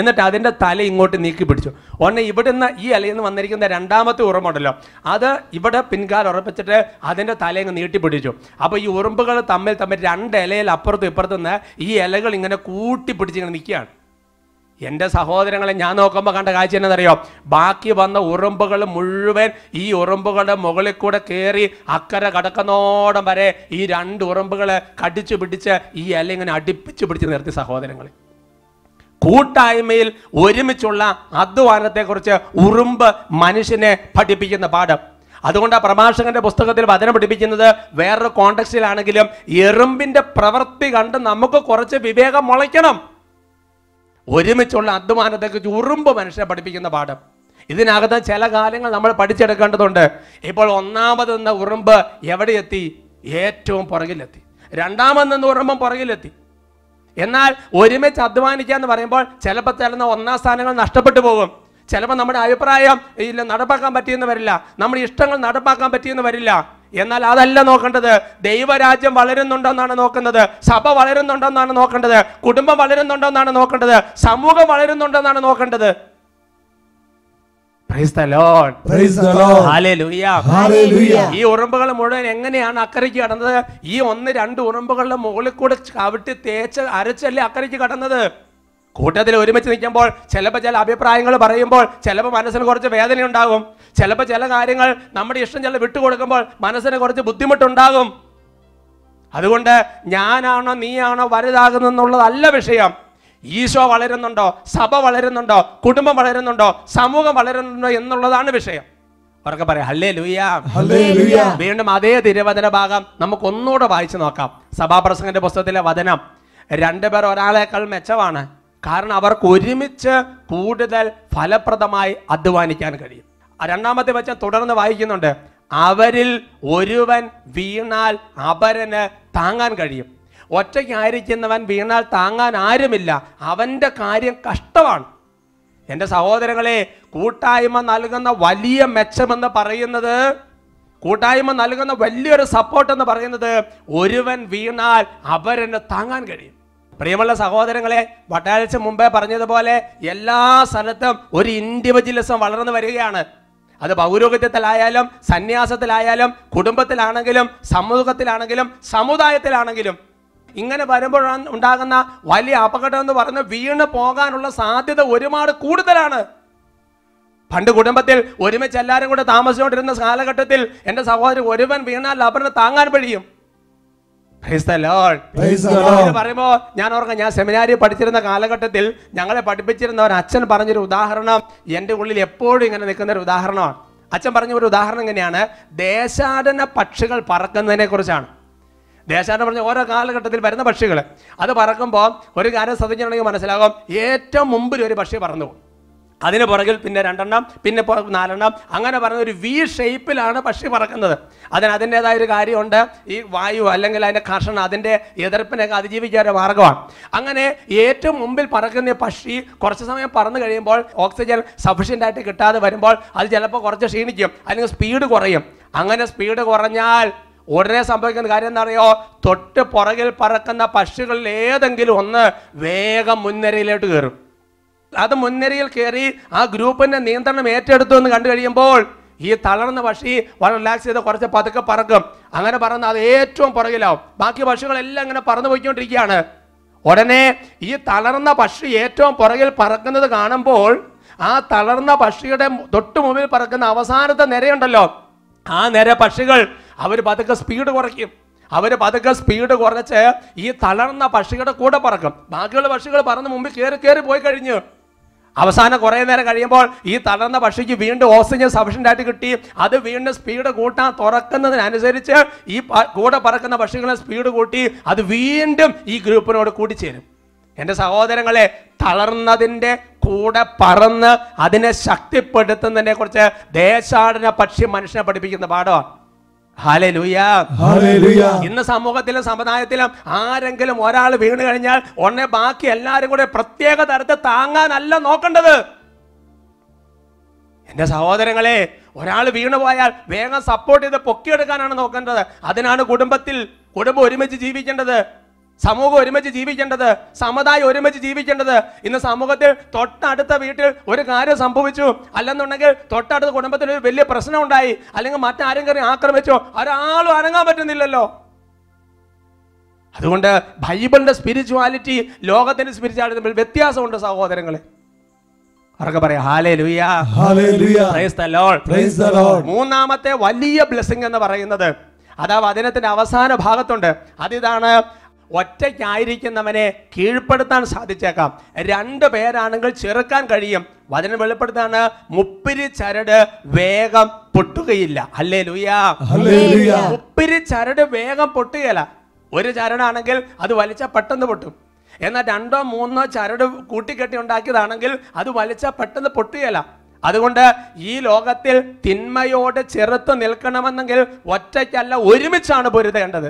എന്നിട്ട് അതിന്റെ തല ഇങ്ങോട്ട് നീക്കി പിടിച്ചു. ഒന്ന് ഇവിടുന്ന് ഈ ഇലയിൽ നിന്ന് വന്നിരിക്കുന്ന രണ്ടാമത്തെ ഉറുമ്പുണ്ടല്ലോ അത് ഇവിടെ പിൻകാലം ഉറപ്പിച്ചിട്ട് അതിന്റെ തല ഇങ്ങ് നീട്ടി പിടിച്ചു. അപ്പോൾ ഈ ഉറുമ്പുകൾ തമ്മിൽ തമ്മിൽ രണ്ട് ഇലയിൽ അപ്പുറത്തും ഇപ്പുറത്തു നിന്ന് ഈ ഇലകൾ ഇങ്ങനെ കൂട്ടി പിടിച്ച് ഇങ്ങനെ നിൽക്കുകയാണ്. എന്റെ സഹോദരങ്ങളെ ഞാൻ നോക്കുമ്പോൾ കണ്ട കാഴ്ച എന്നറിയോ ബാക്കി വന്ന ഉറുമ്പുകൾ മുഴുവൻ ഈ ഉറുമ്പുകളുടെ മുകളിൽ കൂടെ കയറി അക്കരെ കടക്കുന്നോടം വരെ ഈ രണ്ട് ഉറുമ്പുകൾ കടിച്ചു പിടിച്ച് ഈ ഇല ഇങ്ങനെ അടുപ്പിച്ച് പിടിച്ച് നിർത്തി സഹോദരങ്ങളെ. കൂട്ടായ്മയിൽ ഒരുമിച്ചുള്ള അധ്വാനത്തെക്കുറിച്ച് ഉറുമ്പ് മനുഷ്യനെ പഠിപ്പിക്കുന്ന പാഠം. അതുകൊണ്ട് ആ പ്രഭാഷകന്റെ പുസ്തകത്തിൽ വചനം പഠിപ്പിക്കുന്നത് വേറൊരു കോണ്ടക്സ്റ്റിലാണെങ്കിലും എറുമ്പിന്റെ പ്രവൃത്തി കണ്ട് നമുക്ക് കുറച്ച് വിവേകം മുളയ്ക്കണം. ഒരുമിച്ചുള്ള അധ്വാനത്തെക്കുറിച്ച് ഉറുമ്പ് മനുഷ്യനെ പഠിപ്പിക്കുന്ന പാഠം. ഇതിനകത്ത് ചില കാലങ്ങൾ നമ്മൾ പഠിച്ചെടുക്കേണ്ടതുണ്ട്. ഇപ്പോൾ ഒന്നാമത് നിന്ന ഉറുമ്പ് എവിടെയെത്തി? ഏറ്റവും പുറകിലെത്തി. രണ്ടാമത് നിന്ന് ഉറുമ്പം പുറകിലെത്തി. എന്നാൽ ഒരുമിച്ച് അധ്വാനിക്കുക എന്ന് പറയുമ്പോൾ ചിലപ്പോൾ തരുന്ന ഒന്നാം സ്ഥാനങ്ങൾ നഷ്ടപ്പെട്ടു പോകും. ചിലപ്പോൾ നമ്മുടെ അഭിപ്രായം ഇല്ല നടപ്പാക്കാൻ പറ്റിയെന്ന് വരില്ല. നമ്മുടെ ഇഷ്ടങ്ങൾ നടപ്പാക്കാൻ പറ്റിയെന്ന് വരില്ല. എന്നാൽ അതല്ല നോക്കേണ്ടത്. ദൈവരാജ്യം വളരുന്നുണ്ടോന്നാണ് നോക്കുന്നത്. സഭ വളരുന്നുണ്ടോന്നാണ് നോക്കേണ്ടത്. കുടുംബം വളരുന്നുണ്ടോന്നാണ് നോക്കേണ്ടത്. സമൂഹം വളരുന്നുണ്ടെന്നാണ് നോക്കേണ്ടത്. ഈ ഉറുമ്പുകൾ മുഴുവൻ എങ്ങനെയാണ് അക്കരയ്ക്ക് കടന്നത്? ഈ ഒന്ന് രണ്ട് ഉറുമ്പുകളുടെ മുകളിൽ കൂടെ ചവിട്ടി തേച്ച് അരച്ചല്ലേ അക്കരയ്ക്ക് കടന്നത്? കൂട്ടത്തിൽ ഒരുമിച്ച് നിൽക്കുമ്പോൾ ചിലപ്പോൾ ചില അഭിപ്രായങ്ങൾ പറയുമ്പോൾ ചിലപ്പോൾ മനസ്സിന് കുറച്ച് വേദന ഉണ്ടാകും. ചിലപ്പോൾ ചില കാര്യങ്ങൾ നമ്മുടെ ഇഷ്ടം ചില വിട്ടുകൊടുക്കുമ്പോൾ മനസ്സിന് കുറച്ച് ബുദ്ധിമുട്ടുണ്ടാകും. അതുകൊണ്ട് ഞാനാണോ നീയാണോ വലുതാകുന്നെന്നുള്ളതല്ല വിഷയം. ഈശോ വളരുന്നുണ്ടോ? സഭ വളരുന്നുണ്ടോ? കുടുംബം വളരുന്നുണ്ടോ? സമൂഹം വളരുന്നുണ്ടോ എന്നുള്ളതാണ് വിഷയം. അവർക്ക് പറയാം ഹല്ലേ ലൂയാ വീണ്ടും അതേ തിരുവചന ഭാഗം നമുക്ക് ഒന്നുകൂടെ വായിച്ചു നോക്കാം. സഭാപ്രസംഗന്റെ പുസ്തകത്തിലെ വചനം രണ്ടുപേർ ഒരാളേക്കാൾ മെച്ചമാണ് കാരണം അവർക്ക് ഒരുമിച്ച് കൂടുതൽ ഫലപ്രദമായി അധ്വാനിക്കാൻ കഴിയും. രണ്ടാമത്തെ വചനം തുടർന്ന് വായിക്കുന്നുണ്ട് അവരിൽ ഒരുവൻ വീണാൽ അപരന് താങ്ങാൻ കഴിയും. ഒറ്റയ്ക്കായിരിക്കുന്നവൻ വീണാൽ താങ്ങാൻ ആരുമില്ല. അവന്റെ കാര്യം കഷ്ടമാണ്. എന്റെ സഹോദരങ്ങളെ കൂട്ടായ്മ നൽകുന്ന വലിയ മെച്ചമെന്ന് പറയുന്നത് കൂട്ടായ്മ നൽകുന്ന വലിയൊരു സപ്പോർട്ട് എന്ന് പറയുന്നത് ഒരുവൻ വീണാൽ അവരെന്നെ താങ്ങാൻ കഴിയും. പ്രിയമുള്ള സഹോദരങ്ങളെ വട്ടാഴ്ച മുമ്പേ പറഞ്ഞതുപോലെ എല്ലാ സ്ഥലത്തും ഒരു ഇൻഡിവിജ്വലിസം വളർന്നു വരികയാണ്. അത് പൗരോഹിത്യത്തിലായാലും സന്യാസത്തിലായാലും കുടുംബത്തിലാണെങ്കിലും സമൂഹത്തിലാണെങ്കിലും സമുദായത്തിലാണെങ്കിലും ഇങ്ങനെ വരുമ്പോഴാണ് ഉണ്ടാകുന്ന വലിയ അപകടം എന്ന് പറഞ്ഞ് വീണ് പോകാനുള്ള സാധ്യത ഒരുപാട് കൂടുതലാണ്. പണ്ട് കുടുംബത്തിൽ ഒരുമിച്ച് എല്ലാവരും കൂടെ താമസിച്ചുകൊണ്ടിരുന്ന കാലഘട്ടത്തിൽ എന്റെ സഹോദരൻ ഒരുവൻ വീണാൽ അവരുടെ താങ്ങാൻ കഴിയും. പറയുമ്പോ ഞാൻ ഓർക്കാം ഞാൻ സെമിനാരി പഠിച്ചിരുന്ന കാലഘട്ടത്തിൽ ഞങ്ങളെ പഠിപ്പിച്ചിരുന്ന ഒരു അച്ഛൻ പറഞ്ഞൊരു ഉദാഹരണം എന്റെ ഉള്ളിൽ എപ്പോഴും ഇങ്ങനെ നിൽക്കുന്ന ഒരു ഉദാഹരണമാണ്. അച്ഛൻ പറഞ്ഞ ഒരു ഉദാഹരണം ഇങ്ങനെയാണ്. ദേശാടന പക്ഷികൾ പറക്കുന്നതിനെ കുറിച്ചാണ് ദേശാടനം പറഞ്ഞ ഓരോ കാലഘട്ടത്തിൽ വരുന്ന പക്ഷികൾ അത് പറക്കുമ്പോൾ ഒരു കാര്യം ശ്രദ്ധിച്ചിട്ടുണ്ടെങ്കിൽ മനസ്സിലാകും. ഏറ്റവും മുമ്പിൽ ഒരു പക്ഷി പറന്നു അതിന് പുറകിൽ പിന്നെ രണ്ടെണ്ണം പിന്നെ നാലെണ്ണം അങ്ങനെ പറഞ്ഞ ഒരു വി ഷേപ്പിലാണ് പക്ഷി പറക്കുന്നത്. അതിന് അതിന്റെതായ ഒരു കാര്യമുണ്ട്. ഈ വായു അല്ലെങ്കിൽ അതിന്റെ കർഷണം അതിന്റെ എതിർപ്പിനൊക്കെ അതിജീവിക്കാൻ ഒരു മാർഗമാണ്. അങ്ങനെ ഏറ്റവും മുമ്പിൽ പറക്കുന്ന പക്ഷി കുറച്ച് സമയം പറന്നു കഴിയുമ്പോൾ ഓക്സിജൻ സഫീഷ്യന്റ് ആയിട്ട് കിട്ടാതെ വരുമ്പോൾ അത് ചിലപ്പോൾ കുറച്ച് ക്ഷീണിക്കും. അല്ലെങ്കിൽ സ്പീഡ് കുറയും. അങ്ങനെ സ്പീഡ് കുറഞ്ഞാൽ ഉടനെ സംഭവിക്കുന്ന കാര്യം എന്താ അറിയോ തൊട്ട് പുറകിൽ പറക്കുന്ന പക്ഷികളിൽ ഏതെങ്കിലും ഒന്ന് വേഗം മുൻനിരയിലോട്ട് കയറും. അത് മുൻനിരയിൽ കയറി ആ ഗ്രൂപ്പിന്റെ നിയന്ത്രണം ഏറ്റെടുത്തു എന്ന് കണ്ടു കഴിയുമ്പോൾ ഈ തളർന്ന പക്ഷി വളരെ റിലാക്സ് ചെയ്ത് കുറച്ച് പതുക്കെ പറക്കും. അങ്ങനെ പറന്ന് അത് ഏറ്റവും പുറകിലാവും. ബാക്കി പക്ഷികളെല്ലാം അങ്ങനെ പറന്നു പോയിക്കൊണ്ടിരിക്കുകയാണ്. ഉടനെ ഈ തളർന്ന പക്ഷി ഏറ്റവും പുറകിൽ പറക്കുന്നത് കാണുമ്പോൾ ആ തളർന്ന പക്ഷിയുടെ തൊട്ടുമുമ്പിൽ പറക്കുന്ന അവസാനത്തെ നിരയുണ്ടല്ലോ. ആ നിര പക്ഷികൾ അവർ പതുക്കെ സ്പീഡ് കുറയ്ക്കും. അവർ പതുക്കെ സ്പീഡ് കുറച്ച് ഈ തളർന്ന പക്ഷികളുടെ കൂടെ പറക്കും. ബാക്കിയുള്ള പക്ഷികൾ പറന്ന് മുമ്പിൽ കയറി കയറി പോയി കഴിഞ്ഞു. അവസാനം കുറേ നേരം കഴിയുമ്പോൾ ഈ തളർന്ന പക്ഷിക്ക് വീണ്ടും ഓക്സിജൻ സഫീഷ്യന്റ് ആയിട്ട് കിട്ടി. അത് വീണ്ടും സ്പീഡ് കൂട്ടാൻ തുറക്കുന്നതിനനുസരിച്ച് ഈ കൂടെ പറക്കുന്ന പക്ഷികളെ സ്പീഡ് കൂട്ടി അത് വീണ്ടും ഈ ഗ്രൂപ്പിനോട് കൂടിച്ചേരും എന്റെ സഹോദരങ്ങളെ തളർന്നതിന്റെ കൂടെ പറന്ന് അതിനെ ശക്തിപ്പെടുത്തുന്നതിനെ കുറിച്ച് ദേശാടന പക്ഷി മനുഷ്യനെ പഠിപ്പിക്കുന്ന പാഠമാണ്. ഇന്ന് സമൂഹത്തിലും സമുദായത്തിലും ആരെങ്കിലും ഒരാൾ വീണ് കഴിഞ്ഞാൽ ഉടനെ ബാക്കി എല്ലാവരും കൂടെ പ്രത്യേക തരത്തിൽ താങ്ങാനല്ല നോക്കേണ്ടത്. എന്റെ സഹോദരങ്ങളെ ഒരാൾ വീണു പോയാൽ വേഗം സപ്പോർട്ട് ചെയ്ത് പൊക്കിയെടുക്കാനാണ് നോക്കേണ്ടത്. അതിനാണ് കുടുംബത്തിൽ കുടുംബം ഒരുമിച്ച് ജീവിക്കേണ്ടത്. സമൂഹം ഒരുമിച്ച് ജീവിക്കേണ്ടത് സമുദായം ഒരുമിച്ച് ജീവിക്കേണ്ടത്. ഇന്ന് സമൂഹത്തിൽ തൊട്ടടുത്ത വീട്ടിൽ ഒരു കാര്യം സംഭവിച്ചു. അല്ലെന്നുണ്ടെങ്കിൽ തൊട്ടടുത്ത കുടുംബത്തിൽ ഒരു വലിയ പ്രശ്നം ഉണ്ടായി. അല്ലെങ്കിൽ മറ്റാരും കയറി ആക്രമിച്ചോ ഒരാളും അനങ്ങാൻ പറ്റുന്നില്ലല്ലോ. അതുകൊണ്ട് ബൈബിളിന്റെ സ്പിരിച്വാലിറ്റി ലോകത്തിന്റെ സ്പിരിച്വാലിറ്റി തമ്മിൽ വ്യത്യാസമുണ്ട് സഹോദരങ്ങളെ. അവർക്ക് പറയാം. മൂന്നാമത്തെ വലിയ ബ്ലെസ്സിങ് എന്ന് പറയുന്നത്. അതാ വചനത്തിന്റെ അവസാന ഭാഗത്തുണ്ട്. അതിതാണ് ഒറ്റയ്ക്കായിരിക്കുന്നവനെ കീഴ്പ്പെടുത്താൻ സാധിച്ചേക്കാം. രണ്ട് പേരാണെങ്കിൽ ചെറുക്കാൻ കഴിയും. വചനം വെളിപ്പെടുത്താണ് മുപ്പിരി ചരട് വേഗം പൊട്ടുകയില്ല. അല്ലേ ലുയാ. മുപ്പിരി ചരട് വേഗം പൊട്ടുകയില്ല. ഒരു ചരടാണെങ്കിൽ അത് വലിച്ച പെട്ടെന്ന് പൊട്ടും. എന്നാൽ രണ്ടോ മൂന്നോ ചരട് കൂട്ടിക്കെട്ടി ഉണ്ടാക്കിയതാണെങ്കിൽ അത് വലിച്ച പെട്ടെന്ന് പൊട്ടുകയില്ല. അതുകൊണ്ട് ഈ ലോകത്തിൽ തിന്മയോട് ചെറുത്ത് നിൽക്കണമെന്നെങ്കിൽ ഒറ്റയ്ക്കല്ല ഒരുമിച്ചാണ് പൊരുതേണ്ടത്.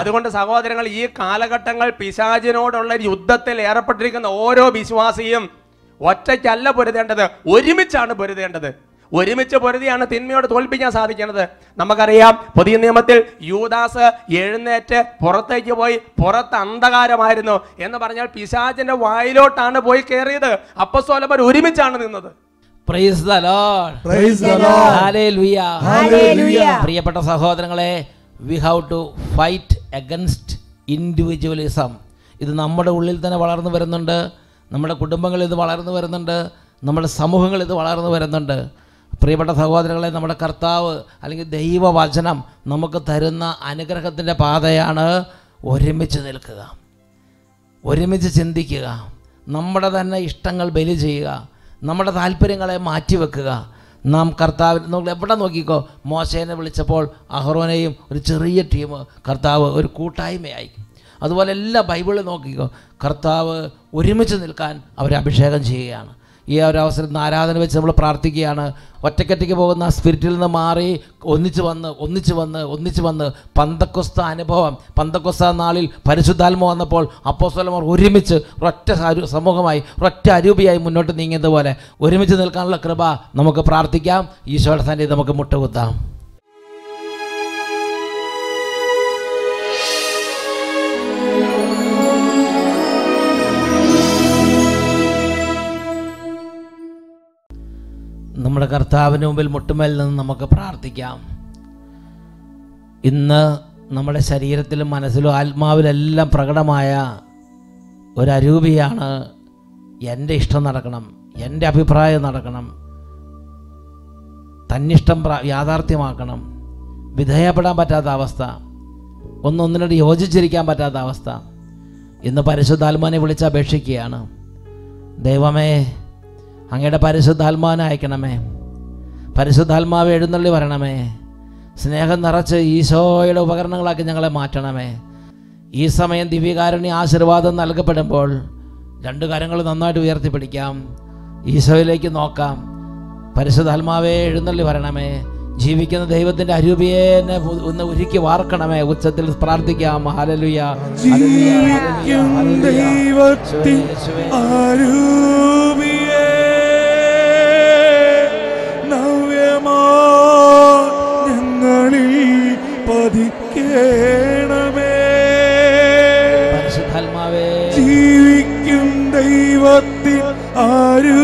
അതുകൊണ്ട് സഹോദരങ്ങൾ ഈ കാലഘട്ടങ്ങൾ പിശാചിനോടുള്ള യുദ്ധത്തിൽ ഏർപ്പെട്ടിരിക്കുന്ന ഓരോ വിശ്വാസിയും ഒറ്റയ്ക്കല്ല പൊരുതേണ്ടത് ഒരുമിച്ചാണ് പൊരുതേണ്ടത്. ഒരുമിച്ച് പൊരുതിയാണ് തിന്മയോട് തോൽപ്പിക്കാൻ സാധിക്കുന്നത്. നമുക്കറിയാം പുതിയ നിയമത്തിൽ യൂദാസ് എഴുന്നേറ്റ് പുറത്തേക്ക് പോയി പുറത്ത് അന്ധകാരമായിരുന്നു എന്ന് പറഞ്ഞാൽ പിശാചിന്റെ വായിലോട്ടാണ് പോയി കയറിയത് അപ്പസ്തോലന്മാർ ഒരുമിച്ചാണ് നിന്നത്. പ്രിയപ്പെട്ട സഹോദരങ്ങളെ we how to fight against individualism ഇത് നമ്മുടെ ഉള്ളിൽ തന്നെ വളർന്നു വരുന്നുണ്ട്. നമ്മുടെ കുടുംബങ്ങളിൽ ഇത് വളർന്നു വരുന്നുണ്ട്. നമ്മുടെ സമൂഹങ്ങളിൽ ഇത് വളർന്നു വരുന്നുണ്ട്. പ്രിയപ്പെട്ട സഹോദരങ്ങളെ നമ്മുടെ കർത്താവ് അല്ലെങ്കിൽ ദൈവവചനം നമുക്ക് തരുന്ന അനുഗ്രഹത്തിന്റെ പാതയാണ് ഒരുമിച്ച് നിൽക്കുക. ഒരുമിച്ച് ചിന്തിക്കുക. നമ്മുടെ തന്നെ ഇഷ്ടങ്ങൾ ബലി ചെയ്യുക. നമ്മുടെ താല്പര്യങ്ങളെ മാറ്റിവെക്കുക. നാം കർത്താവിന് നമ്മൾ എവിടെ നോക്കിക്കോ മോശേനെ വിളിച്ചപ്പോൾ അഹ്റോനെയും ഒരു ചെറിയ ടീം കർത്താവ് ഒരു കൂട്ടായ്മയായി. അതുപോലെ എല്ലാ ബൈബിളിൽ നോക്കിക്കോ കർത്താവ് ഒരുമിച്ച് നിൽക്കാൻ അവരെ അഭിഷേകം ചെയ്യുകയാണ്. ഈ ഒരു അവസരത്തിൽ ആരാധന വെച്ച് നമ്മൾ പ്രാർത്ഥിക്കുകയാണ്. ഒറ്റയ്ക്കൊറ്റയ്ക്ക് പോകുന്ന ആ സ്പിരിറ്റിൽ നിന്ന് മാറി ഒന്നിച്ച് വന്ന് ഒന്നിച്ച് വന്ന് ഒന്നിച്ച് വന്ന് പന്തക്കൊസ്ത അനുഭവം. പന്തക്കൊസ്ത നാളിൽ പരിശുദ്ധാത്മ വന്നപ്പോൾ അപ്പോസ്തലന്മാർ ഒരുമിച്ച് ഒറ്റ സമൂഹമായി ഒറ്റ അരൂപിയായി മുന്നോട്ട് നീങ്ങിയതുപോലെ ഒരുമിച്ച് നിൽക്കാനുള്ള കൃപ നമുക്ക് പ്രാർത്ഥിക്കാം. ഈശോയുടെ സന്നിധി നമുക്ക് മുട്ടുകുത്താം. നമ്മുടെ കർത്താവിന് മുമ്പിൽ മുട്ടുമേൽ നിന്ന് നമുക്ക് പ്രാർത്ഥിക്കാം. ഇന്ന് നമ്മുടെ ശരീരത്തിലും മനസ്സിലും ആത്മാവിലെല്ലാം പ്രകടമായ ഒരരൂപിയാണ് എന്റെ ഇഷ്ടം നടക്കണം എന്റെ അഭിപ്രായം നടക്കണം തന്നിഷ്ടം യാഥാർത്ഥ്യമാക്കണം വിധേയപ്പെടാൻ പറ്റാത്ത അവസ്ഥ ഒന്നൊന്നിനോട് യോജിച്ചിരിക്കാൻ പറ്റാത്ത അവസ്ഥ. ഇന്ന് പരിശുദ്ധാത്മാനെ വിളിച്ചപേക്ഷിക്കുകയാണ് ദൈവമേ അങ്ങയുടെ പരിശുദ്ധാത്മാവിനെ അയക്കണമേ. പരിശുദ്ധാത്മാവ് എഴുന്നള്ളി വരണമേ. സ്നേഹം നിറച്ച് ഈശോയുടെ ഉപകരണങ്ങളാക്കി ഞങ്ങളെ മാറ്റണമേ. ഈ സമയം ദിവ്യകാരുണ്യ ആശീർവാദം നൽകപ്പെടുമ്പോൾ രണ്ട് കാര്യങ്ങൾ നന്നായിട്ട് ഉയർത്തിപ്പിടിക്കാം. ഈശോയിലേക്ക് നോക്കാം. പരിശുദ്ധാത്മാവേ എഴുന്നള്ളി വരണമേ. ജീവിക്കുന്ന ദൈവത്തിന്റെ അരൂപിയെ ഒന്ന് ഉരുക്കി വാർക്കണമേ. ഉച്ചത്തിൽ പ്രാർത്ഥിക്കാം. ഹാലലുയ. ദൈവത്തിൻ അരൂപിയെ ചെയ്യണമേ ജീവിക്കും ദൈവത്തിൽ ആരും